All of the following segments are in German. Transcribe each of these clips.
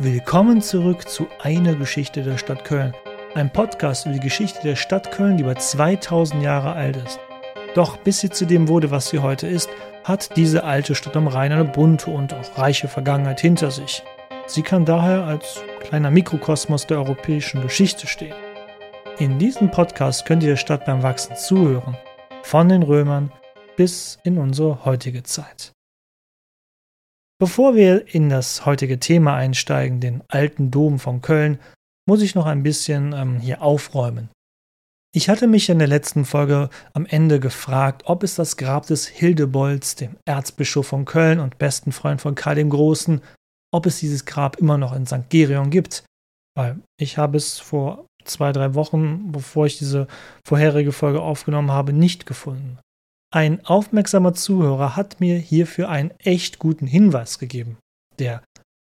Willkommen zurück zu Eine Geschichte der Stadt Köln, ein Podcast über die Geschichte der Stadt Köln, die über 2000 Jahre alt ist. Doch bis sie zu dem wurde, was sie heute ist, hat diese alte Stadt am Rhein eine bunte und auch reiche Vergangenheit hinter sich. Sie kann daher als kleiner Mikrokosmos der europäischen Geschichte stehen. In diesem Podcast könnt ihr der Stadt beim Wachsen zuhören, von den Römern bis in unsere heutige Zeit. Bevor wir in das heutige Thema einsteigen, den alten Dom von Köln, muss ich noch ein bisschen ähm, hier aufräumen. Ich hatte mich in der letzten Folge am Ende gefragt, ob es das Grab des Hildebolds, dem Erzbischof von Köln und besten Freund von Karl dem Großen, ob es dieses Grab immer noch in St. Gerion gibt. Weil ich habe es vor zwei, drei Wochen, bevor ich diese vorherige Folge aufgenommen habe, nicht gefunden. Ein aufmerksamer Zuhörer hat mir hierfür einen echt guten Hinweis gegeben. Der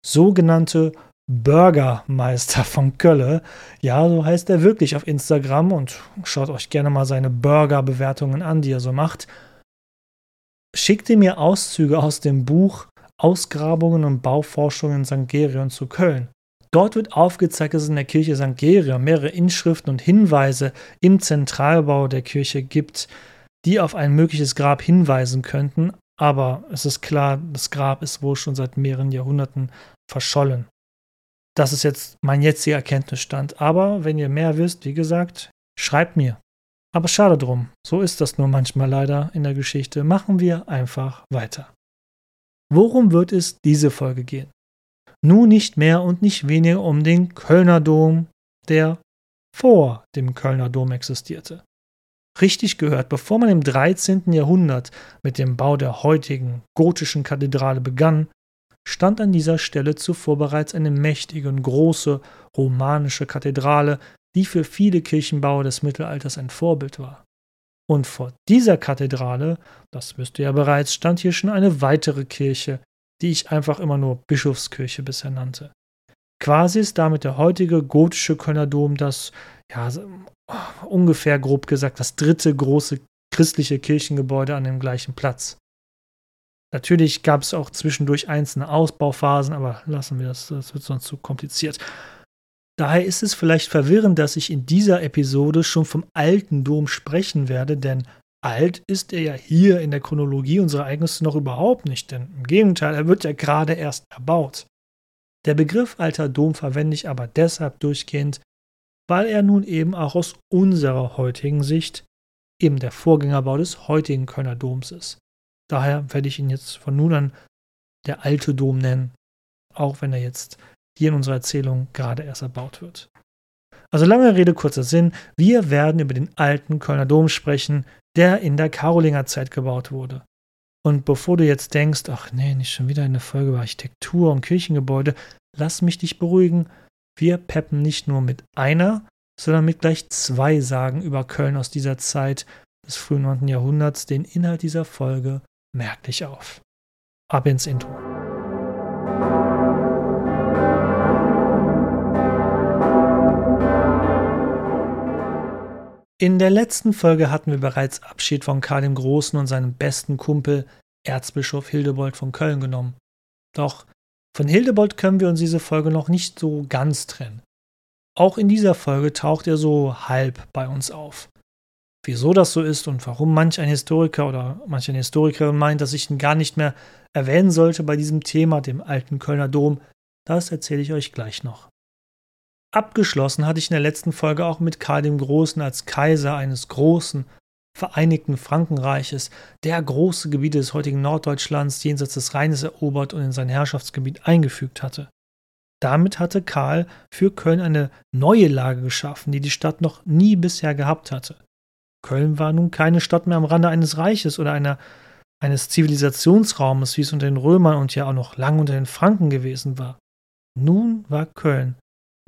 sogenannte Burgermeister von Kölle, ja, so heißt er wirklich auf Instagram und schaut euch gerne mal seine Burger-Bewertungen an, die er so macht, schickte mir Auszüge aus dem Buch Ausgrabungen und Bauforschungen in St. Gerion zu Köln. Dort wird aufgezeigt, dass es in der Kirche St. Gerion mehrere Inschriften und Hinweise im Zentralbau der Kirche gibt, die auf ein mögliches Grab hinweisen könnten, aber es ist klar, das Grab ist wohl schon seit mehreren Jahrhunderten verschollen. Das ist jetzt mein jetziger Erkenntnisstand, aber wenn ihr mehr wisst, wie gesagt, schreibt mir. Aber schade drum, so ist das nur manchmal leider in der Geschichte. Machen wir einfach weiter. Worum wird es diese Folge gehen? Nun nicht mehr und nicht weniger um den Kölner Dom, der vor dem Kölner Dom existierte richtig gehört, bevor man im 13. Jahrhundert mit dem Bau der heutigen gotischen Kathedrale begann, stand an dieser Stelle zuvor bereits eine mächtige und große romanische Kathedrale, die für viele Kirchenbaue des Mittelalters ein Vorbild war. Und vor dieser Kathedrale, das wisst ihr ja bereits, stand hier schon eine weitere Kirche, die ich einfach immer nur Bischofskirche bisher nannte. Quasi ist damit der heutige gotische Kölner Dom das ja, ungefähr grob gesagt das dritte große christliche Kirchengebäude an dem gleichen Platz. Natürlich gab es auch zwischendurch einzelne Ausbauphasen, aber lassen wir das, das wird sonst zu kompliziert. Daher ist es vielleicht verwirrend, dass ich in dieser Episode schon vom alten Dom sprechen werde, denn alt ist er ja hier in der Chronologie unserer Ereignisse noch überhaupt nicht, denn im Gegenteil, er wird ja gerade erst erbaut. Der Begriff alter Dom verwende ich aber deshalb durchgehend, weil er nun eben auch aus unserer heutigen Sicht eben der Vorgängerbau des heutigen Kölner Doms ist. Daher werde ich ihn jetzt von nun an der alte Dom nennen, auch wenn er jetzt hier in unserer Erzählung gerade erst erbaut wird. Also lange Rede, kurzer Sinn, wir werden über den alten Kölner Dom sprechen, der in der Karolingerzeit gebaut wurde. Und bevor du jetzt denkst, ach nee, nicht schon wieder eine Folge über Architektur und Kirchengebäude, lass mich dich beruhigen, wir peppen nicht nur mit einer, sondern mit gleich zwei Sagen über Köln aus dieser Zeit des frühen 9. Jahrhunderts den Inhalt dieser Folge merklich auf. Ab ins Intro. In der letzten Folge hatten wir bereits Abschied von Karl dem Großen und seinem besten Kumpel Erzbischof Hildebold von Köln genommen. Doch von Hildebold können wir uns diese Folge noch nicht so ganz trennen. Auch in dieser Folge taucht er so halb bei uns auf. Wieso das so ist und warum manch ein Historiker oder manch eine Historikerin meint, dass ich ihn gar nicht mehr erwähnen sollte bei diesem Thema, dem alten Kölner Dom, das erzähle ich euch gleich noch. Abgeschlossen hatte ich in der letzten Folge auch mit Karl dem Großen als Kaiser eines großen, Vereinigten Frankenreiches, der große Gebiete des heutigen Norddeutschlands jenseits des Rheines erobert und in sein Herrschaftsgebiet eingefügt hatte. Damit hatte Karl für Köln eine neue Lage geschaffen, die die Stadt noch nie bisher gehabt hatte. Köln war nun keine Stadt mehr am Rande eines Reiches oder einer, eines Zivilisationsraumes, wie es unter den Römern und ja auch noch lang unter den Franken gewesen war. Nun war Köln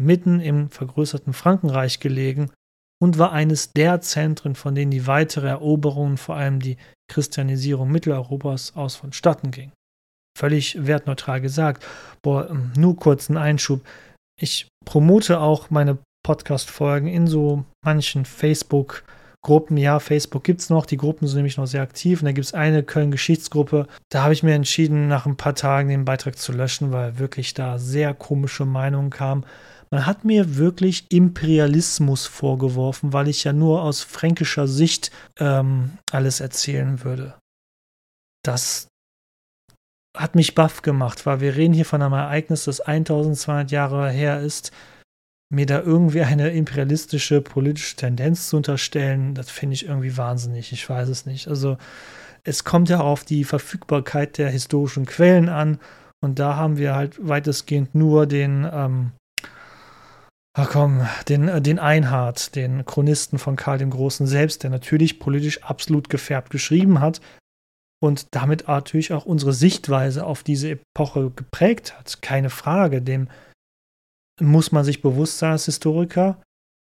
mitten im vergrößerten Frankenreich gelegen und war eines der Zentren, von denen die weitere Eroberung, vor allem die Christianisierung Mitteleuropas aus vonstatten ging. Völlig wertneutral gesagt. Boah, ähm, nur kurzen Einschub. Ich promote auch meine Podcast-Folgen in so manchen Facebook- Gruppen, ja, Facebook gibt es noch, die Gruppen sind nämlich noch sehr aktiv und da gibt es eine Köln-Geschichtsgruppe. Da habe ich mir entschieden, nach ein paar Tagen den Beitrag zu löschen, weil wirklich da sehr komische Meinungen kamen. Man hat mir wirklich Imperialismus vorgeworfen, weil ich ja nur aus fränkischer Sicht ähm, alles erzählen würde. Das hat mich baff gemacht, weil wir reden hier von einem Ereignis, das 1200 Jahre her ist mir da irgendwie eine imperialistische politische Tendenz zu unterstellen, das finde ich irgendwie wahnsinnig. Ich weiß es nicht. Also es kommt ja auf die Verfügbarkeit der historischen Quellen an und da haben wir halt weitestgehend nur den, ähm, ach komm, den, äh, den Einhard, den Chronisten von Karl dem Großen selbst, der natürlich politisch absolut gefärbt geschrieben hat und damit natürlich auch unsere Sichtweise auf diese Epoche geprägt hat. Keine Frage, dem muss man sich bewusst sein als Historiker.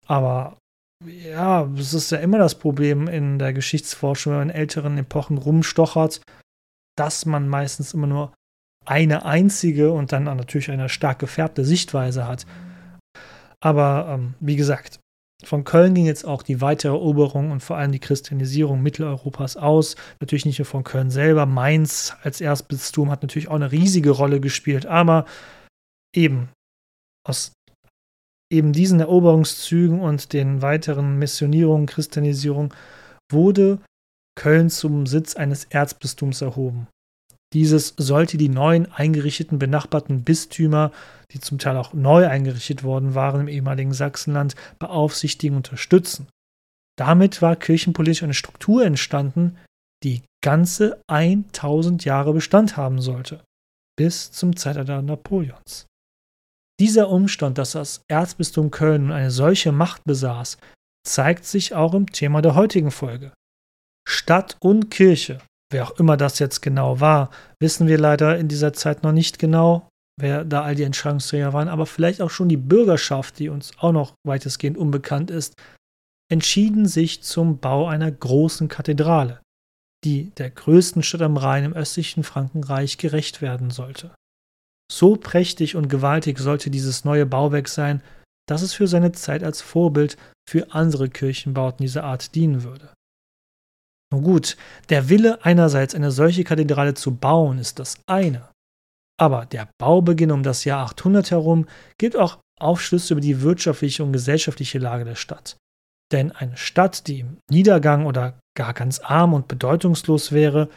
Aber ja, es ist ja immer das Problem in der Geschichtsforschung, wenn man in älteren Epochen rumstochert, dass man meistens immer nur eine einzige und dann natürlich eine stark gefärbte Sichtweise hat. Aber ähm, wie gesagt, von Köln ging jetzt auch die weitere Eroberung und vor allem die Christianisierung Mitteleuropas aus. Natürlich nicht nur von Köln selber. Mainz als Erzbistum hat natürlich auch eine riesige Rolle gespielt. Aber eben, aus eben diesen Eroberungszügen und den weiteren Missionierungen, Christianisierung wurde Köln zum Sitz eines Erzbistums erhoben. Dieses sollte die neuen eingerichteten benachbarten Bistümer, die zum Teil auch neu eingerichtet worden waren im ehemaligen Sachsenland, beaufsichtigen und unterstützen. Damit war kirchenpolitisch eine Struktur entstanden, die ganze 1000 Jahre Bestand haben sollte, bis zum Zeitalter Napoleons. Dieser Umstand, dass das Erzbistum Köln eine solche Macht besaß, zeigt sich auch im Thema der heutigen Folge. Stadt und Kirche, wer auch immer das jetzt genau war, wissen wir leider in dieser Zeit noch nicht genau, wer da all die Entscheidungsträger waren, aber vielleicht auch schon die Bürgerschaft, die uns auch noch weitestgehend unbekannt ist, entschieden sich zum Bau einer großen Kathedrale, die der größten Stadt am Rhein im östlichen Frankenreich gerecht werden sollte. So prächtig und gewaltig sollte dieses neue Bauwerk sein, dass es für seine Zeit als Vorbild für andere Kirchenbauten dieser Art dienen würde. Nun gut, der Wille einerseits eine solche Kathedrale zu bauen ist das eine, aber der Baubeginn um das Jahr 800 herum gibt auch Aufschlüsse über die wirtschaftliche und gesellschaftliche Lage der Stadt. Denn eine Stadt, die im Niedergang oder gar ganz arm und bedeutungslos wäre,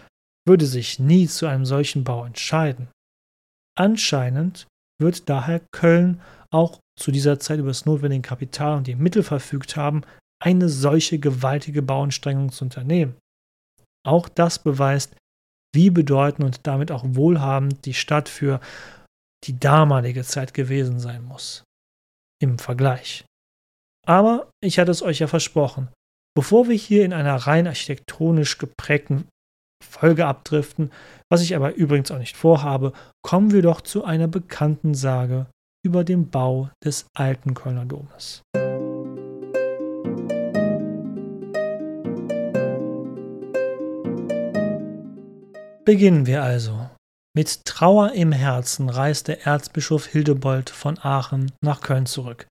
würde sich nie zu einem solchen Bau entscheiden. Anscheinend wird daher Köln auch zu dieser Zeit über das notwendige Kapital und die Mittel verfügt haben, eine solche gewaltige Bauanstrengung zu unternehmen. Auch das beweist, wie bedeutend und damit auch wohlhabend die Stadt für die damalige Zeit gewesen sein muss. Im Vergleich. Aber ich hatte es euch ja versprochen, bevor wir hier in einer rein architektonisch geprägten Folge abdriften, was ich aber übrigens auch nicht vorhabe, kommen wir doch zu einer bekannten Sage über den Bau des alten Kölner Domes. Beginnen wir also. Mit Trauer im Herzen reiste Erzbischof Hildebold von Aachen nach Köln zurück.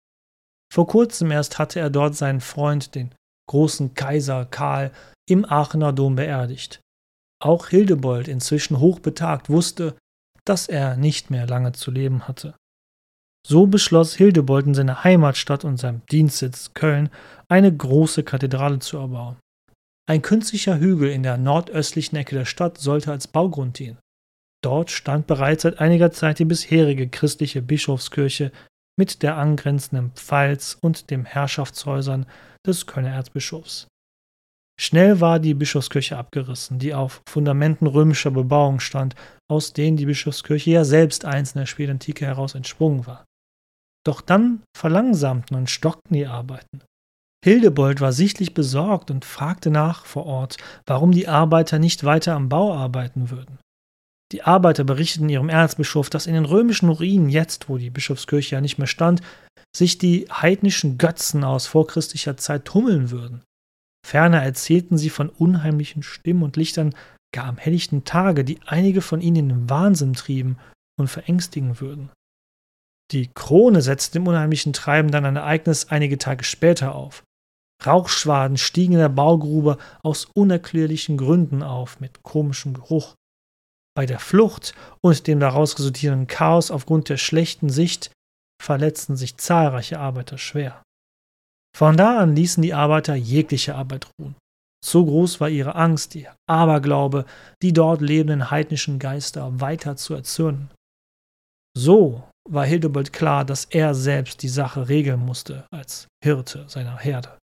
Vor kurzem erst hatte er dort seinen Freund, den großen Kaiser Karl, im Aachener Dom beerdigt. Auch Hildebold, inzwischen hochbetagt, wusste, dass er nicht mehr lange zu leben hatte. So beschloss Hildebold in seiner Heimatstadt und seinem Dienstsitz Köln eine große Kathedrale zu erbauen. Ein künstlicher Hügel in der nordöstlichen Ecke der Stadt sollte als Baugrund dienen. Dort stand bereits seit einiger Zeit die bisherige christliche Bischofskirche mit der angrenzenden Pfalz und den Herrschaftshäusern des Kölner Erzbischofs. Schnell war die Bischofskirche abgerissen, die auf Fundamenten römischer Bebauung stand, aus denen die Bischofskirche ja selbst einst in der Spätantike heraus entsprungen war. Doch dann verlangsamten und stockten die Arbeiten. Hildebold war sichtlich besorgt und fragte nach vor Ort, warum die Arbeiter nicht weiter am Bau arbeiten würden. Die Arbeiter berichteten ihrem Erzbischof, dass in den römischen Ruinen, jetzt wo die Bischofskirche ja nicht mehr stand, sich die heidnischen Götzen aus vorchristlicher Zeit tummeln würden. Ferner erzählten sie von unheimlichen Stimmen und Lichtern gar am helllichten Tage, die einige von ihnen in den Wahnsinn trieben und verängstigen würden. Die Krone setzte dem unheimlichen Treiben dann ein Ereignis einige Tage später auf. Rauchschwaden stiegen in der Baugrube aus unerklärlichen Gründen auf, mit komischem Geruch. Bei der Flucht und dem daraus resultierenden Chaos aufgrund der schlechten Sicht verletzten sich zahlreiche Arbeiter schwer. Von da an ließen die Arbeiter jegliche Arbeit ruhen. So groß war ihre Angst, ihr Aberglaube, die dort lebenden heidnischen Geister weiter zu erzürnen. So war Hildebold klar, dass er selbst die Sache regeln musste als Hirte seiner Herde.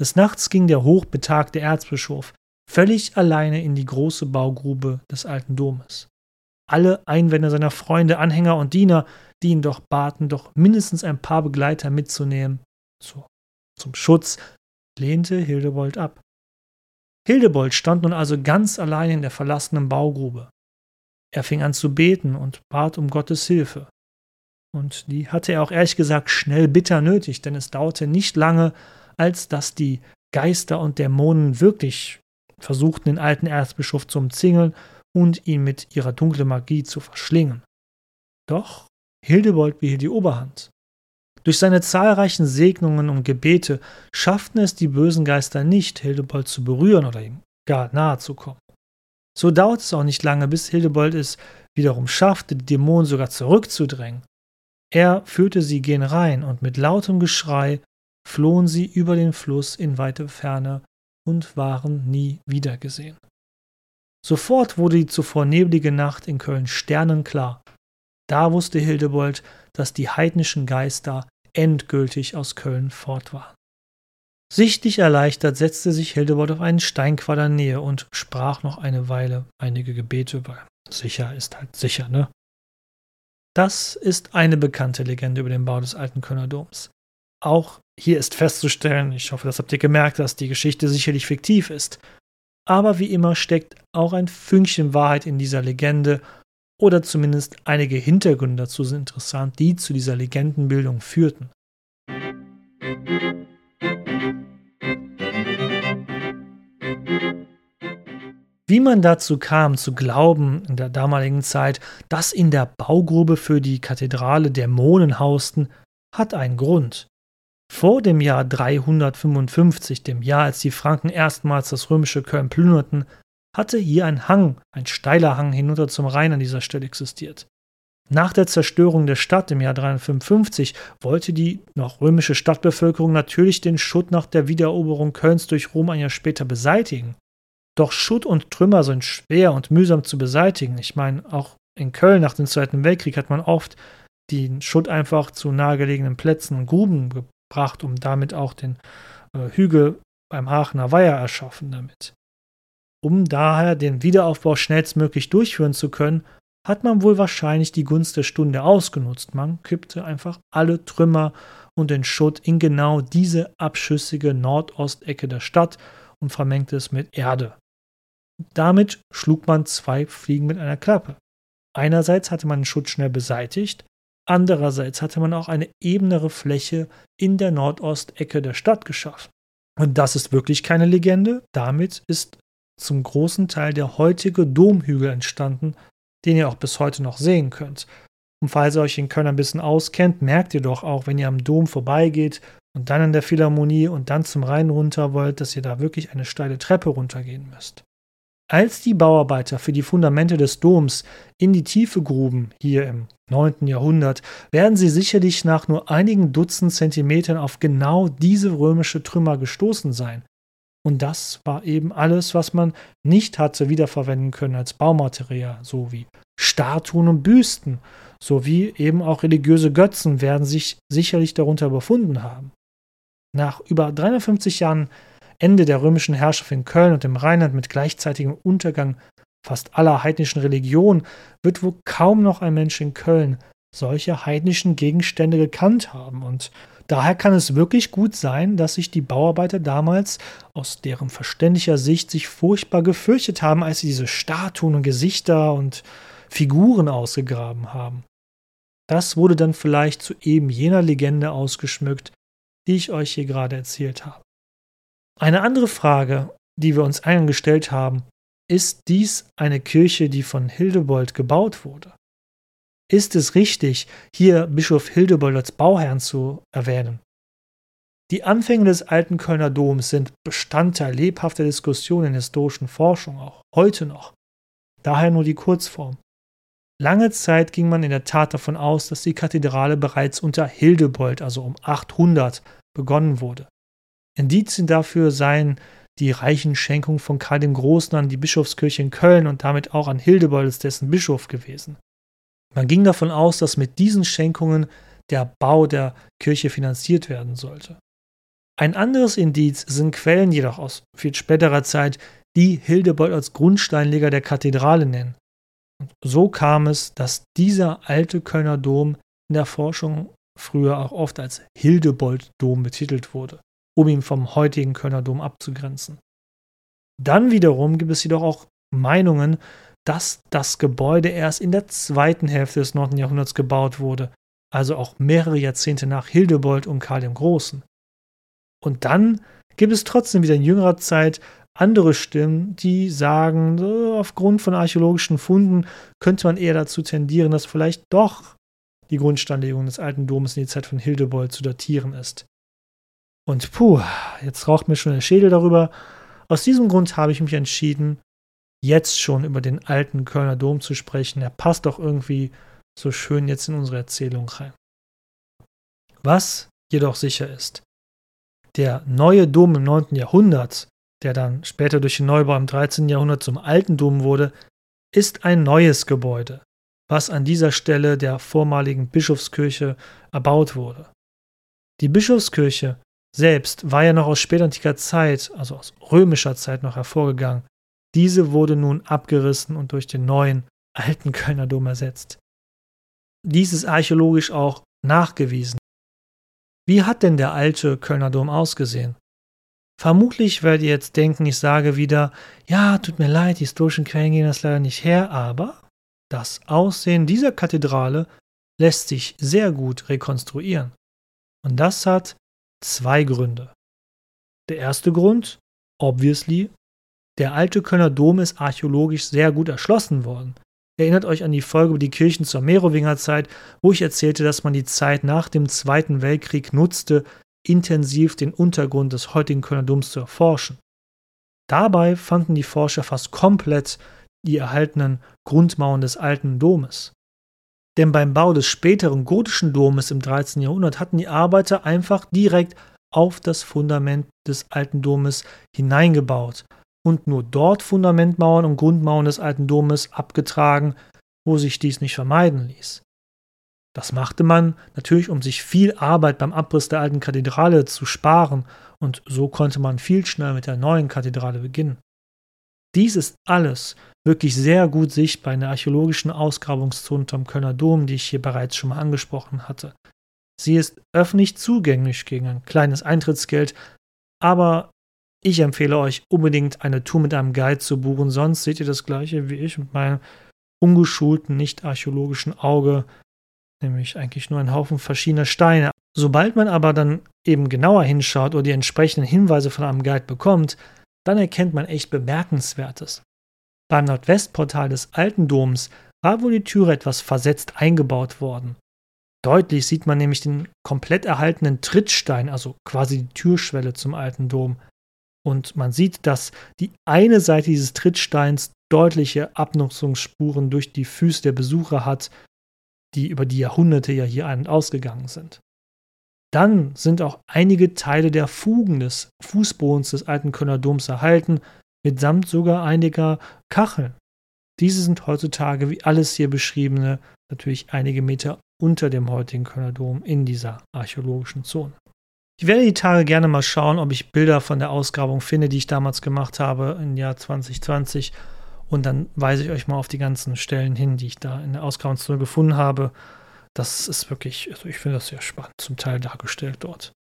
Des Nachts ging der hochbetagte Erzbischof völlig alleine in die große Baugrube des alten Domes. Alle Einwände seiner Freunde, Anhänger und Diener, die ihn doch baten, doch mindestens ein paar Begleiter mitzunehmen, zur, zum Schutz, lehnte Hildebold ab. Hildebold stand nun also ganz allein in der verlassenen Baugrube. Er fing an zu beten und bat um Gottes Hilfe. Und die hatte er auch ehrlich gesagt schnell bitter nötig, denn es dauerte nicht lange, als dass die Geister und Dämonen wirklich versuchten, den alten Erzbischof zu umzingeln und ihn mit ihrer dunklen Magie zu verschlingen. Doch Hildebold behielt die Oberhand. Durch seine zahlreichen Segnungen und Gebete schafften es die bösen Geister nicht, Hildebold zu berühren oder ihm gar nahe zu kommen. So dauerte es auch nicht lange, bis Hildebold es wiederum schaffte, die Dämonen sogar zurückzudrängen. Er führte sie gen Rhein und mit lautem Geschrei flohen sie über den Fluss in weite Ferne und waren nie wiedergesehen. Sofort wurde die zuvor neblige Nacht in Köln sternenklar. Da wusste Hildebold, dass die heidnischen Geister endgültig aus Köln fort waren. Sichtlich erleichtert setzte sich Hildebold auf einen Steinquader Nähe und sprach noch eine Weile einige Gebete, weil sicher ist halt sicher, ne? Das ist eine bekannte Legende über den Bau des alten Kölner Doms. Auch hier ist festzustellen, ich hoffe, das habt ihr gemerkt, dass die Geschichte sicherlich fiktiv ist. Aber wie immer steckt auch ein Fünkchen Wahrheit in dieser Legende oder zumindest einige Hintergründe dazu sind interessant, die zu dieser Legendenbildung führten. Wie man dazu kam, zu glauben in der damaligen Zeit, dass in der Baugrube für die Kathedrale Dämonen hausten, hat einen Grund. Vor dem Jahr 355, dem Jahr, als die Franken erstmals das römische Köln plünderten, hatte hier ein Hang, ein steiler Hang hinunter zum Rhein an dieser Stelle existiert. Nach der Zerstörung der Stadt im Jahr 355 wollte die noch römische Stadtbevölkerung natürlich den Schutt nach der Wiedereroberung Kölns durch Rom ein Jahr später beseitigen. Doch Schutt und Trümmer sind schwer und mühsam zu beseitigen. Ich meine, auch in Köln nach dem Zweiten Weltkrieg hat man oft den Schutt einfach zu nahegelegenen Plätzen und Gruben gebracht, um damit auch den äh, Hügel beim Aachener Weiher erschaffen damit. Um daher den Wiederaufbau schnellstmöglich durchführen zu können, hat man wohl wahrscheinlich die Gunst der Stunde ausgenutzt. Man kippte einfach alle Trümmer und den Schutt in genau diese abschüssige Nordostecke der Stadt und vermengte es mit Erde. Damit schlug man zwei Fliegen mit einer Klappe. Einerseits hatte man den Schutt schnell beseitigt, Andererseits hatte man auch eine ebenere Fläche in der Nordostecke der Stadt geschaffen. Und das ist wirklich keine Legende. Damit ist zum großen Teil der heutige Domhügel entstanden, den ihr auch bis heute noch sehen könnt. Und falls ihr euch in Köln ein bisschen auskennt, merkt ihr doch auch, wenn ihr am Dom vorbeigeht und dann an der Philharmonie und dann zum Rhein runter wollt, dass ihr da wirklich eine steile Treppe runtergehen müsst. Als die Bauarbeiter für die Fundamente des Doms in die Tiefe gruben, hier im 9. Jahrhundert, werden sie sicherlich nach nur einigen Dutzend Zentimetern auf genau diese römische Trümmer gestoßen sein. Und das war eben alles, was man nicht hatte wiederverwenden können als Baumaterial, so wie Statuen und Büsten, sowie eben auch religiöse Götzen werden sich sicherlich darunter befunden haben. Nach über 350 Jahren Ende der römischen Herrschaft in Köln und im Rheinland mit gleichzeitigem Untergang fast aller heidnischen Religionen wird wohl kaum noch ein Mensch in Köln solche heidnischen Gegenstände gekannt haben. Und daher kann es wirklich gut sein, dass sich die Bauarbeiter damals aus deren verständlicher Sicht sich furchtbar gefürchtet haben, als sie diese Statuen und Gesichter und Figuren ausgegraben haben. Das wurde dann vielleicht zu eben jener Legende ausgeschmückt, die ich euch hier gerade erzählt habe. Eine andere Frage, die wir uns eingestellt haben, ist dies eine Kirche, die von Hildebold gebaut wurde? Ist es richtig, hier Bischof Hildebold als Bauherrn zu erwähnen? Die Anfänge des alten Kölner Doms sind Bestandteil lebhafter Diskussionen in historischen Forschung, auch heute noch. Daher nur die Kurzform. Lange Zeit ging man in der Tat davon aus, dass die Kathedrale bereits unter Hildebold, also um 800, begonnen wurde. Indizien dafür seien die reichen Schenkungen von Karl dem Großen an die Bischofskirche in Köln und damit auch an Hildebold als dessen Bischof gewesen. Man ging davon aus, dass mit diesen Schenkungen der Bau der Kirche finanziert werden sollte. Ein anderes Indiz sind Quellen jedoch aus viel späterer Zeit, die Hildebold als Grundsteinleger der Kathedrale nennen. Und so kam es, dass dieser alte Kölner Dom in der Forschung früher auch oft als Hildebold-Dom betitelt wurde, um ihn vom heutigen Kölner Dom abzugrenzen. Dann wiederum gibt es jedoch auch Meinungen, dass das Gebäude erst in der zweiten Hälfte des 9. Jahrhunderts gebaut wurde, also auch mehrere Jahrzehnte nach Hildebold und Karl dem Großen. Und dann gibt es trotzdem wieder in jüngerer Zeit andere Stimmen, die sagen, aufgrund von archäologischen Funden könnte man eher dazu tendieren, dass vielleicht doch die Grundsteinlegung des alten Doms in die Zeit von Hildebold zu datieren ist. Und puh, jetzt raucht mir schon der Schädel darüber. Aus diesem Grund habe ich mich entschieden, jetzt schon über den alten Kölner Dom zu sprechen. Er passt doch irgendwie so schön jetzt in unsere Erzählung rein. Was jedoch sicher ist, der neue Dom im 9. Jahrhundert, der dann später durch den Neubau im 13. Jahrhundert zum alten Dom wurde, ist ein neues Gebäude, was an dieser Stelle der vormaligen Bischofskirche erbaut wurde. Die Bischofskirche selbst war ja noch aus spätantiker Zeit, also aus römischer Zeit noch hervorgegangen. Diese wurde nun abgerissen und durch den neuen, alten Kölner Dom ersetzt. Dies ist archäologisch auch nachgewiesen. Wie hat denn der alte Kölner Dom ausgesehen? Vermutlich werdet ihr jetzt denken, ich sage wieder, ja, tut mir leid, die historischen Quellen gehen das leider nicht her, aber das Aussehen dieser Kathedrale lässt sich sehr gut rekonstruieren. Und das hat zwei Gründe. Der erste Grund, obviously, der alte Kölner Dom ist archäologisch sehr gut erschlossen worden. Erinnert euch an die Folge über die Kirchen zur Merowingerzeit, wo ich erzählte, dass man die Zeit nach dem Zweiten Weltkrieg nutzte, intensiv den Untergrund des heutigen Kölner Doms zu erforschen. Dabei fanden die Forscher fast komplett die erhaltenen Grundmauern des alten Domes. Denn beim Bau des späteren gotischen Domes im 13. Jahrhundert hatten die Arbeiter einfach direkt auf das Fundament des alten Domes hineingebaut und nur dort Fundamentmauern und Grundmauern des alten Domes abgetragen, wo sich dies nicht vermeiden ließ. Das machte man natürlich, um sich viel Arbeit beim Abriss der alten Kathedrale zu sparen, und so konnte man viel schneller mit der neuen Kathedrale beginnen. Dies ist alles wirklich sehr gut sichtbar in der archäologischen Ausgrabungszone am Kölner Dom, die ich hier bereits schon mal angesprochen hatte. Sie ist öffentlich zugänglich gegen ein kleines Eintrittsgeld, aber ich empfehle euch unbedingt eine Tour mit einem Guide zu buchen, sonst seht ihr das gleiche wie ich mit meinem ungeschulten, nicht archäologischen Auge, nämlich eigentlich nur ein Haufen verschiedener Steine. Sobald man aber dann eben genauer hinschaut oder die entsprechenden Hinweise von einem Guide bekommt, dann erkennt man echt Bemerkenswertes. Beim Nordwestportal des alten Doms war wohl die Türe etwas versetzt eingebaut worden. Deutlich sieht man nämlich den komplett erhaltenen Trittstein, also quasi die Türschwelle zum alten Dom. Und man sieht, dass die eine Seite dieses Trittsteins deutliche Abnutzungsspuren durch die Füße der Besucher hat, die über die Jahrhunderte ja hier ein- und ausgegangen sind. Dann sind auch einige Teile der Fugen des Fußbodens des alten Kölner Doms erhalten, mitsamt sogar einiger Kacheln. Diese sind heutzutage, wie alles hier beschriebene, natürlich einige Meter unter dem heutigen Kölner Dom in dieser archäologischen Zone. Ich werde die Tage gerne mal schauen, ob ich Bilder von der Ausgrabung finde, die ich damals gemacht habe im Jahr 2020. Und dann weise ich euch mal auf die ganzen Stellen hin, die ich da in der Ausgrabungszone gefunden habe. Das ist wirklich, also ich finde das sehr spannend, zum Teil dargestellt dort.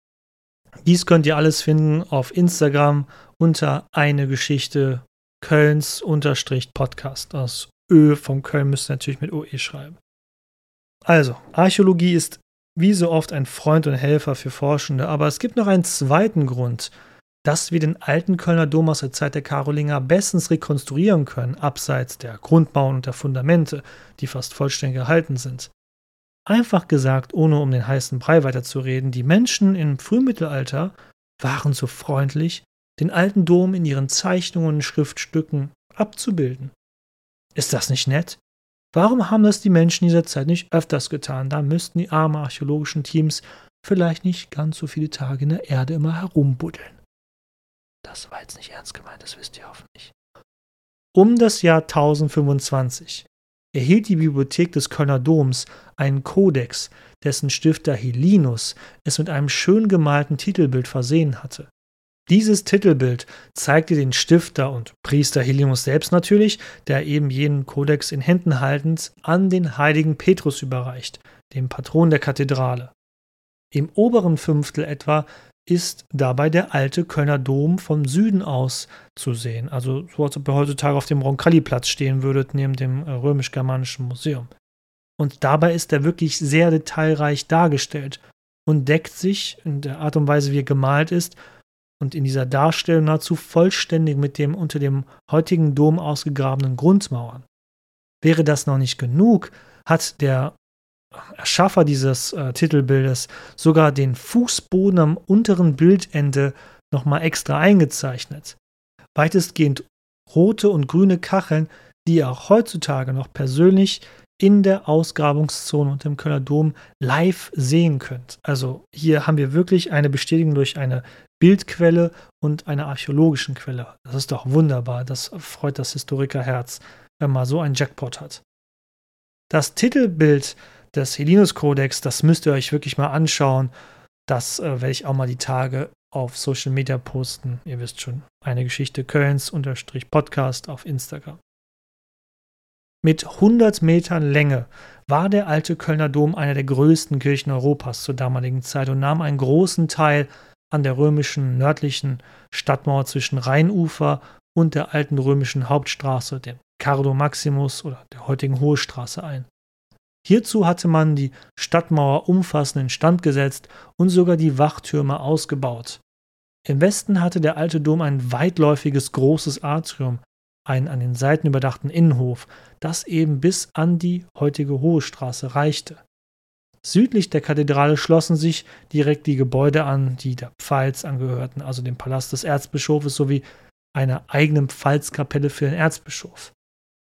Dies könnt ihr alles finden auf Instagram unter eine Geschichte Kölns unterstrich Podcast. Das Ö von Köln müsst ihr natürlich mit OE schreiben. Also, Archäologie ist wie so oft ein Freund und Helfer für Forschende, aber es gibt noch einen zweiten Grund, dass wir den alten Kölner Dom aus der Zeit der Karolinger bestens rekonstruieren können, abseits der Grundmauern und der Fundamente, die fast vollständig erhalten sind. Einfach gesagt, ohne um den heißen Brei weiterzureden, die Menschen im Frühmittelalter waren so freundlich, den alten Dom in ihren Zeichnungen und Schriftstücken abzubilden. Ist das nicht nett? Warum haben das die Menschen dieser Zeit nicht öfters getan? Da müssten die armen archäologischen Teams vielleicht nicht ganz so viele Tage in der Erde immer herumbuddeln. Das war jetzt nicht ernst gemeint, das wisst ihr hoffentlich. Um das Jahr 1025 erhielt die Bibliothek des Kölner Doms einen Kodex, dessen Stifter Helinus es mit einem schön gemalten Titelbild versehen hatte. Dieses Titelbild zeigte den Stifter und Priester Helinus selbst natürlich, der eben jenen Kodex in Händen haltend an den heiligen Petrus überreicht, dem Patron der Kathedrale. Im oberen Fünftel etwa ist dabei der alte Kölner Dom vom Süden aus zu sehen. Also so, als ob ihr heutzutage auf dem Roncalli-Platz stehen würdet, neben dem äh, römisch-germanischen Museum. Und dabei ist er wirklich sehr detailreich dargestellt und deckt sich in der Art und Weise, wie er gemalt ist, und in dieser Darstellung nahezu vollständig mit dem unter dem heutigen Dom ausgegrabenen Grundmauern. Wäre das noch nicht genug, hat der Erschaffer dieses äh, Titelbildes sogar den Fußboden am unteren Bildende nochmal extra eingezeichnet. Weitestgehend rote und grüne Kacheln, die auch heutzutage noch persönlich in der Ausgrabungszone und im Kölner Dom live sehen könnt. Also hier haben wir wirklich eine Bestätigung durch eine Bildquelle und einer archäologischen Quelle. Das ist doch wunderbar. Das freut das Historikerherz, wenn man so einen Jackpot hat. Das Titelbild des Helinus-Kodex, das müsst ihr euch wirklich mal anschauen. Das äh, werde ich auch mal die Tage auf Social Media posten. Ihr wisst schon, eine Geschichte Kölns unterstrich Podcast auf Instagram. Mit 100 Metern Länge war der alte Kölner Dom eine der größten Kirchen Europas zur damaligen Zeit und nahm einen großen Teil an der römischen nördlichen Stadtmauer zwischen Rheinufer und der alten römischen Hauptstraße, dem Cardo Maximus oder der heutigen Hohe Straße ein. Hierzu hatte man die Stadtmauer umfassend instand gesetzt und sogar die Wachtürme ausgebaut. Im Westen hatte der alte Dom ein weitläufiges großes Atrium, einen an den Seiten überdachten Innenhof, das eben bis an die heutige Hohe Straße reichte. Südlich der Kathedrale schlossen sich direkt die Gebäude an, die der Pfalz angehörten, also dem Palast des Erzbischofes sowie einer eigenen Pfalzkapelle für den Erzbischof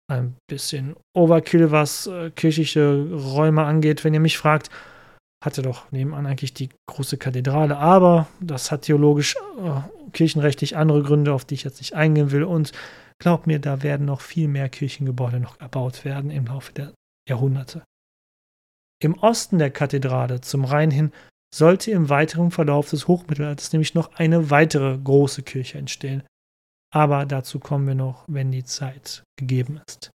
ein bisschen Overkill, was äh, kirchliche Räume angeht. Wenn ihr mich fragt, hatte doch nebenan eigentlich die große Kathedrale, aber das hat theologisch, äh, kirchenrechtlich andere Gründe, auf die ich jetzt nicht eingehen will. Und glaubt mir, da werden noch viel mehr Kirchengebäude noch erbaut werden im Laufe der Jahrhunderte. Im Osten der Kathedrale zum Rhein hin sollte im weiteren Verlauf des Hochmittelalters nämlich noch eine weitere große Kirche entstehen, aber dazu kommen wir noch, wenn die Zeit gegeben ist.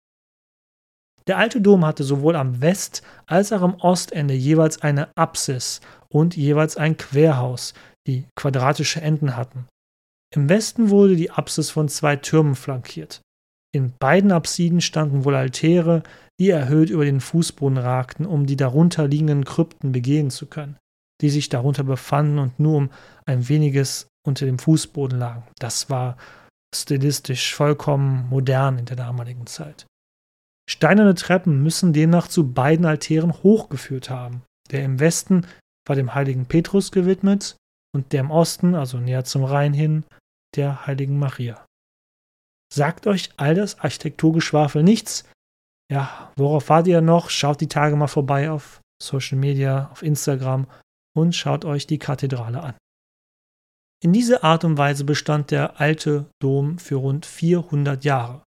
Der alte Dom hatte sowohl am West- als auch am Ostende jeweils eine Apsis und jeweils ein Querhaus, die quadratische Enden hatten. Im Westen wurde die Apsis von zwei Türmen flankiert. In beiden Apsiden standen wohl Altäre, die erhöht über den Fußboden ragten, um die darunter liegenden Krypten begehen zu können, die sich darunter befanden und nur um ein weniges unter dem Fußboden lagen. Das war stilistisch vollkommen modern in der damaligen Zeit. Steinerne Treppen müssen demnach zu beiden Altären hochgeführt haben. Der im Westen war dem heiligen Petrus gewidmet und der im Osten, also näher zum Rhein hin, der heiligen Maria. Sagt euch all das Architekturgeschwafel nichts? Ja, worauf wart ihr noch? Schaut die Tage mal vorbei auf Social Media, auf Instagram und schaut euch die Kathedrale an. In dieser Art und Weise bestand der alte Dom für rund 400 Jahre.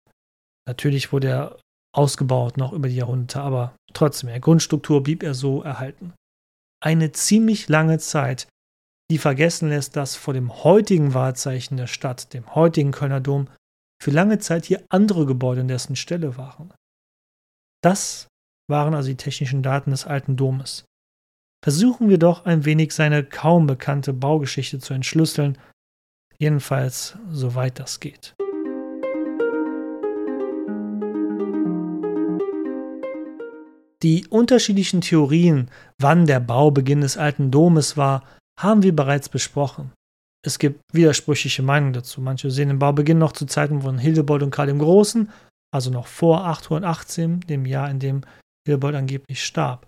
Natürlich wurde er ausgebaut noch über die Jahrhunderte, aber trotzdem, der Grundstruktur blieb er so erhalten. Eine ziemlich lange Zeit, die vergessen lässt, dass vor dem heutigen Wahrzeichen der Stadt, dem heutigen Kölner Dom, für lange Zeit hier andere Gebäude in dessen Stelle waren. Das waren also die technischen Daten des alten Domes versuchen wir doch ein wenig seine kaum bekannte Baugeschichte zu entschlüsseln, jedenfalls soweit das geht. Die unterschiedlichen Theorien, wann der Baubeginn des alten Domes war, haben wir bereits besprochen. Es gibt widersprüchliche Meinungen dazu. Manche sehen den Baubeginn noch zu Zeiten von Hildebold und Karl dem Großen, also noch vor 818, dem Jahr, in dem Hildebold angeblich starb.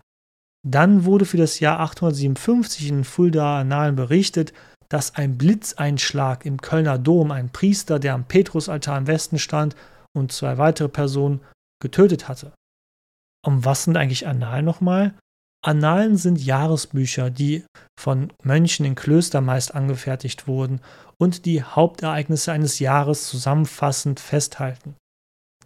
Dann wurde für das Jahr 857 in Fuldaer Annalen berichtet, dass ein Blitzeinschlag im Kölner Dom ein Priester, der am Petrusaltar im Westen stand, und zwei weitere Personen getötet hatte. Um was sind eigentlich Annalen nochmal? Annalen sind Jahresbücher, die von Mönchen in Klöstern meist angefertigt wurden und die Hauptereignisse eines Jahres zusammenfassend festhalten.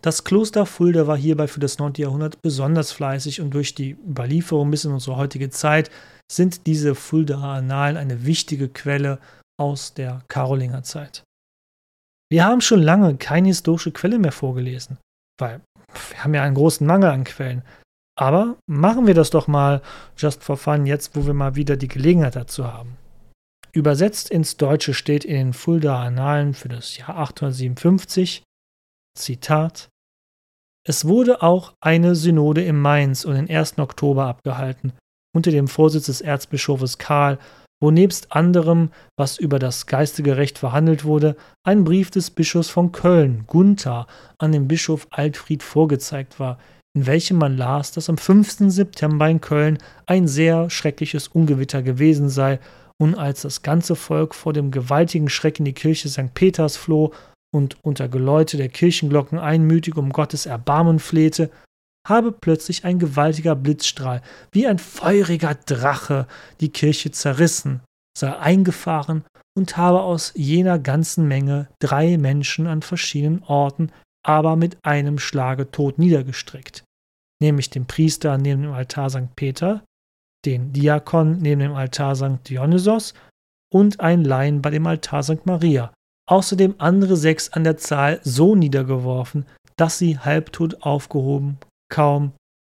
Das Kloster Fulda war hierbei für das 9. Jahrhundert besonders fleißig und durch die Überlieferung bis in unsere heutige Zeit sind diese Fuldaer Annalen eine wichtige Quelle aus der Karolingerzeit. Wir haben schon lange keine historische Quelle mehr vorgelesen, weil wir haben ja einen großen Mangel an Quellen. Aber machen wir das doch mal just for fun, jetzt wo wir mal wieder die Gelegenheit dazu haben. Übersetzt ins Deutsche steht in den Fuldaer Annalen für das Jahr 857, Zitat, Es wurde auch eine Synode in Mainz um den 1. Oktober abgehalten, unter dem Vorsitz des Erzbischofes Karl, wo nebst anderem, was über das geistige Recht verhandelt wurde, ein Brief des Bischofs von Köln, Gunther, an den Bischof Altfried vorgezeigt war, in welchem man las, dass am 5. September in Köln ein sehr schreckliches Ungewitter gewesen sei, und als das ganze Volk vor dem gewaltigen Schreck in die Kirche St. Peters floh und unter Geläute der Kirchenglocken einmütig um Gottes Erbarmen flehte, habe plötzlich ein gewaltiger Blitzstrahl, wie ein feuriger Drache, die Kirche zerrissen, sei eingefahren und habe aus jener ganzen Menge drei Menschen an verschiedenen Orten, aber mit einem Schlage tot niedergestreckt, nämlich den Priester neben dem Altar St. Peter, den Diakon neben dem Altar St. Dionysos und ein Laien bei dem Altar St. Maria, außerdem andere sechs an der Zahl so niedergeworfen, dass sie halbtot aufgehoben kaum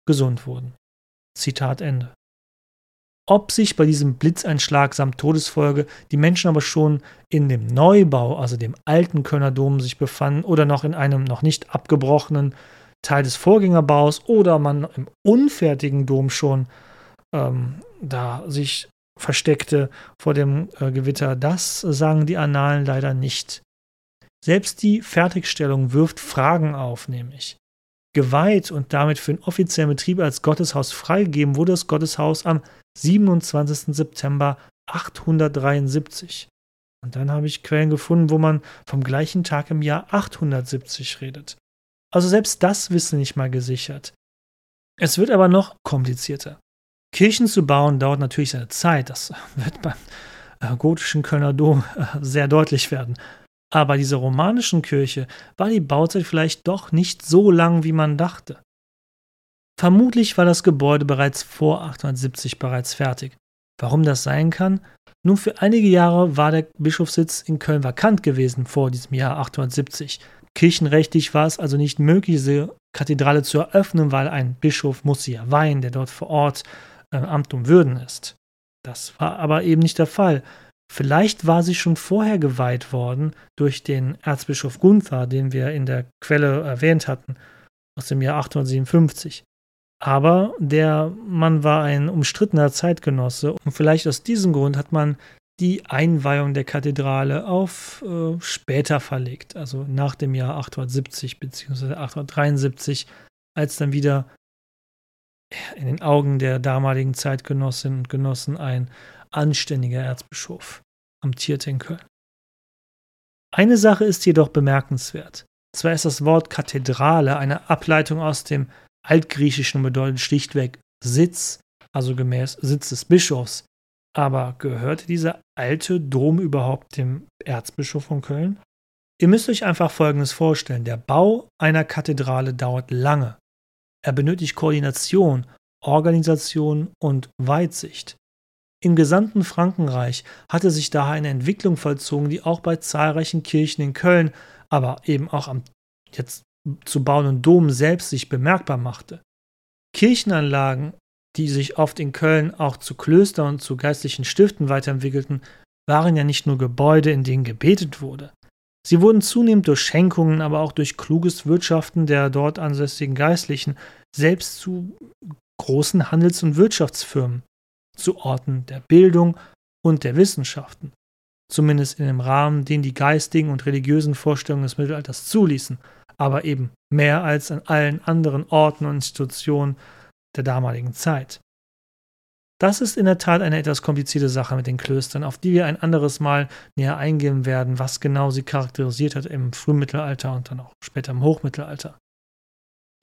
gesund wurden. Zitat Ende. Ob sich bei diesem Blitzeinschlag samt Todesfolge die Menschen aber schon in dem Neubau, also dem alten Kölner Dom, sich befanden oder noch in einem noch nicht abgebrochenen Teil des Vorgängerbaus oder man im unfertigen Dom schon ähm, da sich versteckte vor dem äh, Gewitter, das sagen die Annalen leider nicht. Selbst die Fertigstellung wirft Fragen auf, nämlich geweiht und damit für den offiziellen Betrieb als Gotteshaus freigegeben wurde das Gotteshaus am 27. September 873. Und dann habe ich Quellen gefunden, wo man vom gleichen Tag im Jahr 870 redet. Also selbst das wissen nicht mal gesichert. Es wird aber noch komplizierter. Kirchen zu bauen dauert natürlich seine Zeit. Das wird beim äh, gotischen Kölner Dom äh, sehr deutlich werden. Aber dieser romanischen Kirche war die Bauzeit vielleicht doch nicht so lang, wie man dachte. Vermutlich war das Gebäude bereits vor 870 bereits fertig. Warum das sein kann? Nun, für einige Jahre war der Bischofssitz in Köln vakant gewesen vor diesem Jahr 870. Kirchenrechtlich war es also nicht möglich, diese Kathedrale zu eröffnen, weil ein Bischof muss sie ja weihen, der dort vor Ort äh, Amt und Würden ist. Das war aber eben nicht der Fall. Vielleicht war sie schon vorher geweiht worden durch den Erzbischof Gunther, den wir in der Quelle erwähnt hatten, aus dem Jahr 857. Aber der Mann war ein umstrittener Zeitgenosse und vielleicht aus diesem Grund hat man die Einweihung der Kathedrale auf äh, später verlegt, also nach dem Jahr 870 bzw. 873, als dann wieder in den Augen der damaligen Zeitgenossinnen und Genossen ein anständiger Erzbischof amtierte in Köln. Eine Sache ist jedoch bemerkenswert. Zwar ist das Wort Kathedrale eine Ableitung aus dem Altgriechischen und bedeutet schlichtweg Sitz, also gemäß Sitz des Bischofs. Aber gehörte dieser alte Dom überhaupt dem Erzbischof von Köln? Ihr müsst euch einfach Folgendes vorstellen. Der Bau einer Kathedrale dauert lange. Er benötigt Koordination, Organisation und Weitsicht. Im gesamten Frankenreich hatte sich daher eine Entwicklung vollzogen, die auch bei zahlreichen Kirchen in Köln, aber eben auch am jetzt zu bauenden Dom selbst sich bemerkbar machte. Kirchenanlagen, die sich oft in Köln auch zu Klöstern und zu geistlichen Stiften weiterentwickelten, waren ja nicht nur Gebäude, in denen gebetet wurde. Sie wurden zunehmend durch Schenkungen, aber auch durch kluges Wirtschaften der dort ansässigen Geistlichen selbst zu großen Handels- und Wirtschaftsfirmen zu Orten der Bildung und der Wissenschaften, zumindest in dem Rahmen, den die geistigen und religiösen Vorstellungen des Mittelalters zuließen, aber eben mehr als an allen anderen Orten und Institutionen der damaligen Zeit. Das ist in der Tat eine etwas komplizierte Sache mit den Klöstern, auf die wir ein anderes Mal näher eingehen werden, was genau sie charakterisiert hat im Frühmittelalter und dann auch später im Hochmittelalter.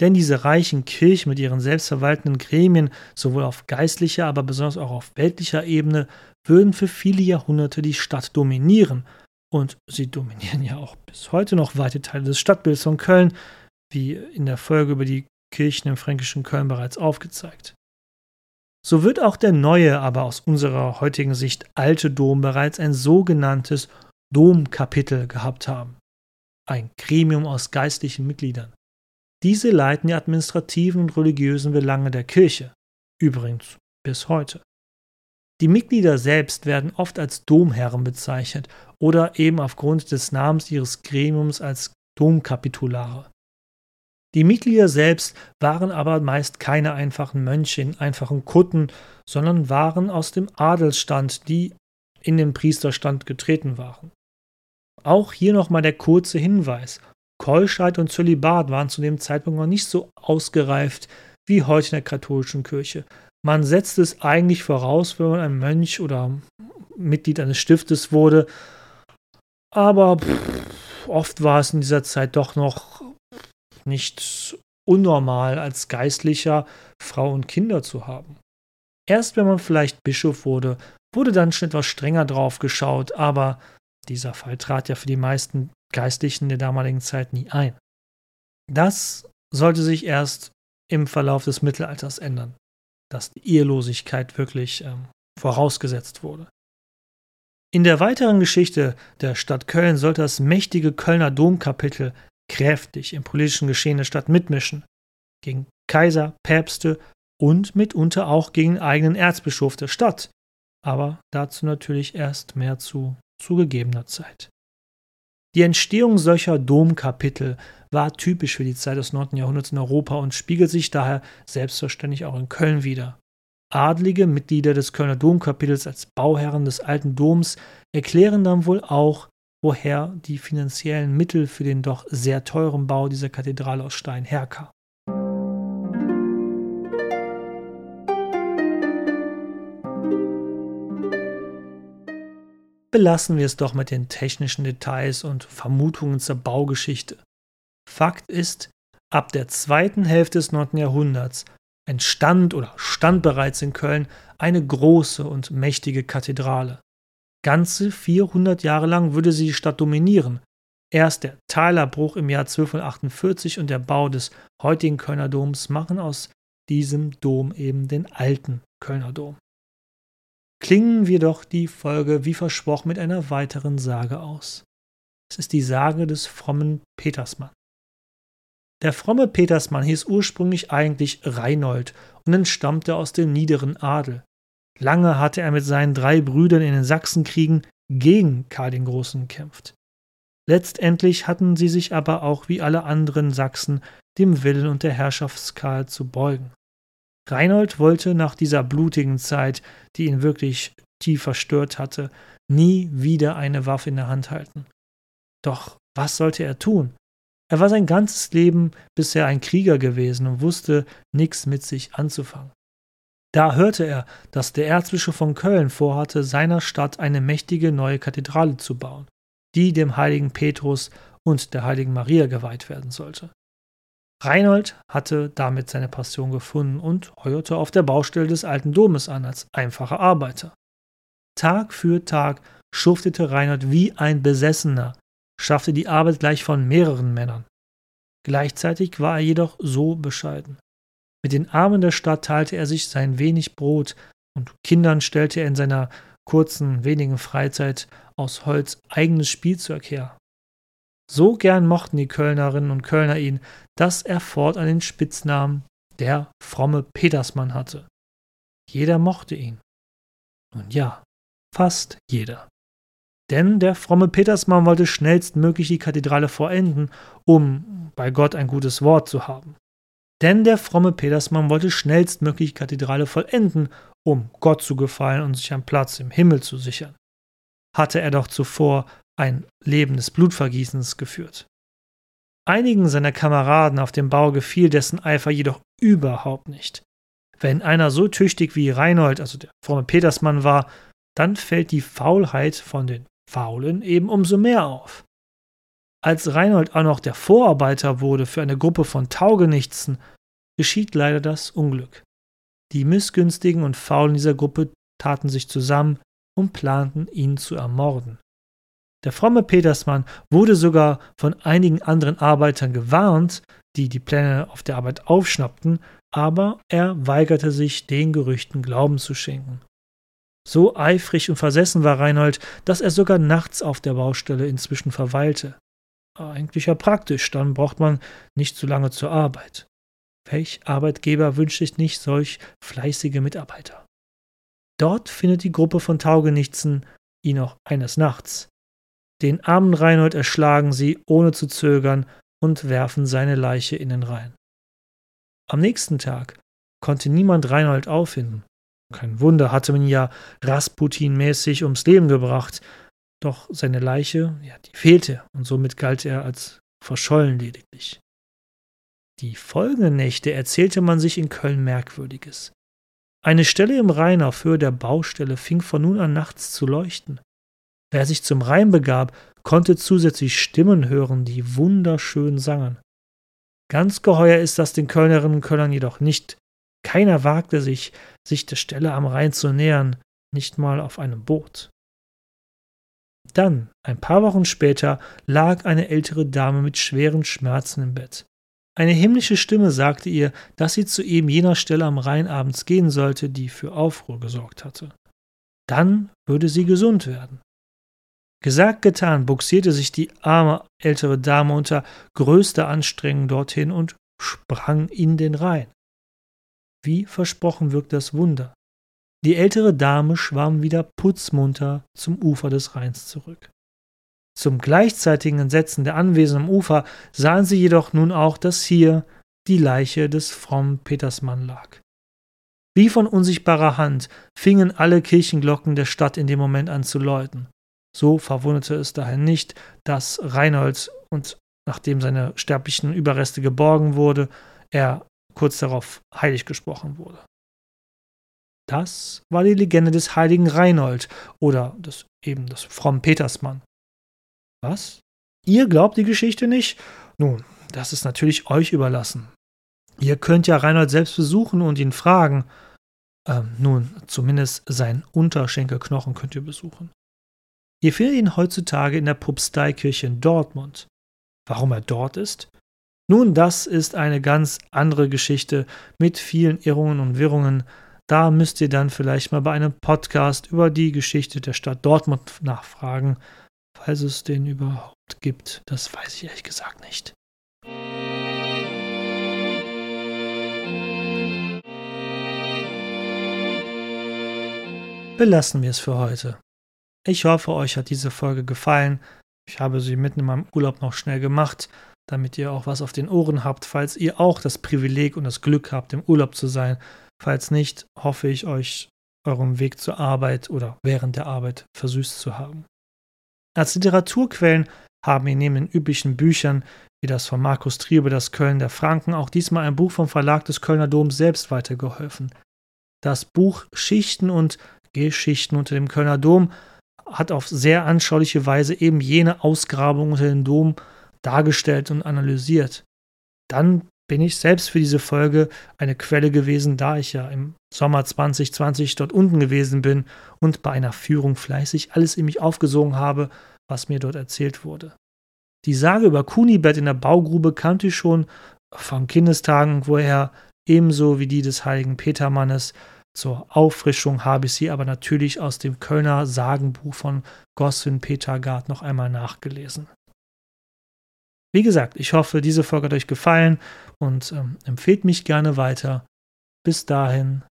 Denn diese reichen Kirchen mit ihren selbstverwaltenden Gremien, sowohl auf geistlicher, aber besonders auch auf weltlicher Ebene, würden für viele Jahrhunderte die Stadt dominieren. Und sie dominieren ja auch bis heute noch weite Teile des Stadtbilds von Köln, wie in der Folge über die Kirchen im fränkischen Köln bereits aufgezeigt. So wird auch der neue, aber aus unserer heutigen Sicht alte Dom bereits ein sogenanntes Domkapitel gehabt haben. Ein Gremium aus geistlichen Mitgliedern. Diese leiten die administrativen und religiösen Belange der Kirche, übrigens bis heute. Die Mitglieder selbst werden oft als Domherren bezeichnet oder eben aufgrund des Namens ihres Gremiums als Domkapitulare. Die Mitglieder selbst waren aber meist keine einfachen Mönche in einfachen Kutten, sondern waren aus dem Adelsstand, die in den Priesterstand getreten waren. Auch hier nochmal der kurze Hinweis. Keuschheit und Zölibat waren zu dem Zeitpunkt noch nicht so ausgereift wie heute in der katholischen Kirche. Man setzt es eigentlich voraus, wenn man ein Mönch oder Mitglied eines Stiftes wurde, aber pff, oft war es in dieser Zeit doch noch nicht unnormal, als Geistlicher Frau und Kinder zu haben. Erst wenn man vielleicht Bischof wurde, wurde dann schon etwas strenger drauf geschaut, aber dieser Fall trat ja für die meisten Geistlichen der damaligen Zeit nie ein. Das sollte sich erst im Verlauf des Mittelalters ändern, dass die Ehelosigkeit wirklich ähm, vorausgesetzt wurde. In der weiteren Geschichte der Stadt Köln sollte das mächtige Kölner Domkapitel kräftig im politischen Geschehen der Stadt mitmischen, gegen Kaiser, Päpste und mitunter auch gegen eigenen Erzbischof der Stadt, aber dazu natürlich erst mehr zu zugegebener Zeit. Die Entstehung solcher Domkapitel war typisch für die Zeit des 9. Jahrhunderts in Europa und spiegelt sich daher selbstverständlich auch in Köln wider. Adlige Mitglieder des Kölner Domkapitels als Bauherren des alten Doms erklären dann wohl auch, woher die finanziellen Mittel für den doch sehr teuren Bau dieser Kathedrale aus Stein herkamen. Belassen wir es doch mit den technischen Details und Vermutungen zur Baugeschichte. Fakt ist, ab der zweiten Hälfte des 9. Jahrhunderts entstand oder stand bereits in Köln eine große und mächtige Kathedrale. Ganze 400 Jahre lang würde sie die Stadt dominieren. Erst der Teilerbruch im Jahr 1248 und der Bau des heutigen Kölner Doms machen aus diesem Dom eben den alten Kölner Dom. Klingen wir doch die Folge wie versprochen mit einer weiteren Sage aus. Es ist die Sage des frommen Petersmann. Der fromme Petersmann hieß ursprünglich eigentlich Reinhold und entstammte aus dem niederen Adel. Lange hatte er mit seinen drei Brüdern in den Sachsenkriegen gegen Karl den Großen gekämpft. Letztendlich hatten sie sich aber auch wie alle anderen Sachsen dem Willen und der Herrschaft Karl zu beugen. Reinhold wollte nach dieser blutigen Zeit, die ihn wirklich tief verstört hatte, nie wieder eine Waffe in der Hand halten. Doch was sollte er tun? Er war sein ganzes Leben bisher ein Krieger gewesen und wusste nichts mit sich anzufangen. Da hörte er, dass der Erzbischof von Köln vorhatte, seiner Stadt eine mächtige neue Kathedrale zu bauen, die dem heiligen Petrus und der heiligen Maria geweiht werden sollte. Reinhold hatte damit seine Passion gefunden und heuerte auf der Baustelle des alten Domes an als einfacher Arbeiter. Tag für Tag schuftete Reinhold wie ein Besessener, schaffte die Arbeit gleich von mehreren Männern. Gleichzeitig war er jedoch so bescheiden. Mit den Armen der Stadt teilte er sich sein wenig Brot und Kindern stellte er in seiner kurzen, wenigen Freizeit aus Holz eigenes Spielzeug her. So gern mochten die Kölnerinnen und Kölner ihn, dass er fortan den Spitznamen der fromme Petersmann hatte. Jeder mochte ihn. Und ja, fast jeder. Denn der fromme Petersmann wollte schnellstmöglich die Kathedrale vollenden, um bei Gott ein gutes Wort zu haben. Denn der fromme Petersmann wollte schnellstmöglich die Kathedrale vollenden, um Gott zu gefallen und sich einen Platz im Himmel zu sichern. Hatte er doch zuvor ein Leben des Blutvergießens geführt. Einigen seiner Kameraden auf dem Bau gefiel dessen Eifer jedoch überhaupt nicht. Wenn einer so tüchtig wie Reinhold, also der fromme Petersmann war, dann fällt die Faulheit von den Faulen eben umso mehr auf. Als Reinhold auch noch der Vorarbeiter wurde für eine Gruppe von Taugenichtsen, geschieht leider das Unglück. Die Missgünstigen und Faulen dieser Gruppe taten sich zusammen und planten, ihn zu ermorden. Der fromme Petersmann wurde sogar von einigen anderen Arbeitern gewarnt, die die Pläne auf der Arbeit aufschnappten, aber er weigerte sich, den Gerüchten Glauben zu schenken. So eifrig und versessen war Reinhold, dass er sogar nachts auf der Baustelle inzwischen verweilte. Eigentlich ja praktisch, dann braucht man nicht so lange zur Arbeit. Welch Arbeitgeber wünscht sich nicht solch fleißige Mitarbeiter? Dort findet die Gruppe von Taugenichtsen ihn auch eines Nachts. Den armen Reinhold erschlagen sie, ohne zu zögern, und werfen seine Leiche in den Rhein. Am nächsten Tag konnte niemand Reinhold auffinden. Kein Wunder, hatte man ihn ja Rasputin-mäßig ums Leben gebracht. Doch seine Leiche, ja, die fehlte, und somit galt er als verschollen lediglich. Die folgenden Nächte erzählte man sich in Köln Merkwürdiges. Eine Stelle im Rhein auf Höhe der Baustelle fing von nun an nachts zu leuchten. Wer sich zum Rhein begab, konnte zusätzlich Stimmen hören, die wunderschön sangen. Ganz geheuer ist das den Kölnerinnen und Kölnern jedoch nicht. Keiner wagte sich, sich der Stelle am Rhein zu nähern, nicht mal auf einem Boot. Dann, ein paar Wochen später, lag eine ältere Dame mit schweren Schmerzen im Bett. Eine himmlische Stimme sagte ihr, dass sie zu eben jener Stelle am Rhein abends gehen sollte, die für Aufruhr gesorgt hatte. Dann würde sie gesund werden. Gesagt, getan, buxierte sich die arme ältere Dame unter größter Anstrengung dorthin und sprang in den Rhein. Wie versprochen wirkt das Wunder. Die ältere Dame schwamm wieder putzmunter zum Ufer des Rheins zurück. Zum gleichzeitigen Entsetzen der Anwesenden am Ufer sahen sie jedoch nun auch, dass hier die Leiche des frommen Petersmann lag. Wie von unsichtbarer Hand fingen alle Kirchenglocken der Stadt in dem Moment an zu läuten. So verwunderte es daher nicht, dass Reinhold und nachdem seine sterblichen Überreste geborgen wurde, er kurz darauf heilig gesprochen wurde. Das war die Legende des heiligen Reinhold oder des, eben des frommen Petersmann. Was? Ihr glaubt die Geschichte nicht? Nun, das ist natürlich euch überlassen. Ihr könnt ja Reinhold selbst besuchen und ihn fragen. Ähm, nun, zumindest seinen Unterschenkelknochen könnt ihr besuchen. Ihr findet ihn heutzutage in der Propsteikirche in Dortmund. Warum er dort ist? Nun, das ist eine ganz andere Geschichte mit vielen Irrungen und Wirrungen. Da müsst ihr dann vielleicht mal bei einem Podcast über die Geschichte der Stadt Dortmund nachfragen falls es den überhaupt gibt. Das weiß ich ehrlich gesagt nicht. Belassen wir es für heute. Ich hoffe, euch hat diese Folge gefallen. Ich habe sie mitten in meinem Urlaub noch schnell gemacht, damit ihr auch was auf den Ohren habt, falls ihr auch das Privileg und das Glück habt, im Urlaub zu sein. Falls nicht, hoffe ich euch euren Weg zur Arbeit oder während der Arbeit versüßt zu haben. Als Literaturquellen haben mir neben den üblichen Büchern wie das von Markus Triebe, das Köln der Franken, auch diesmal ein Buch vom Verlag des Kölner Doms selbst weitergeholfen. Das Buch Schichten und Geschichten unter dem Kölner Dom hat auf sehr anschauliche Weise eben jene Ausgrabung unter dem Dom dargestellt und analysiert. Dann bin ich selbst für diese Folge eine Quelle gewesen, da ich ja im Sommer 2020 dort unten gewesen bin und bei einer Führung fleißig alles in mich aufgesogen habe, was mir dort erzählt wurde. Die Sage über Kunibert in der Baugrube kannte ich schon von Kindestagen woher, ebenso wie die des heiligen Petermannes. Zur Auffrischung habe ich sie aber natürlich aus dem Kölner Sagenbuch von Goswin Peter Gard noch einmal nachgelesen. Wie gesagt, ich hoffe, diese Folge hat euch gefallen und ähm, empfehlt mich gerne weiter. Bis dahin,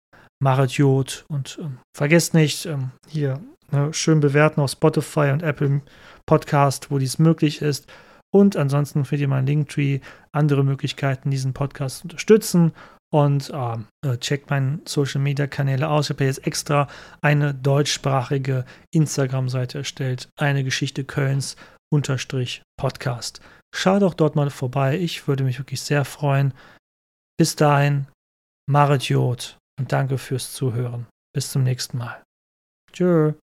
machet Jod und ähm, vergesst nicht, ähm, hier ne, schön bewerten auf Spotify und Apple Podcast, wo dies möglich ist. Und ansonsten findet ihr meinen Linktree, andere Möglichkeiten, diesen Podcast zu unterstützen. Und ähm, äh, checkt meine Social Media Kanäle aus. Ich habe jetzt extra eine deutschsprachige Instagram-Seite erstellt. Eine Geschichte Kölns Podcast. Schaut doch dort mal vorbei. Ich würde mich wirklich sehr freuen. Bis dahin, Marit Jod und danke fürs Zuhören. Bis zum nächsten Mal. Tschö.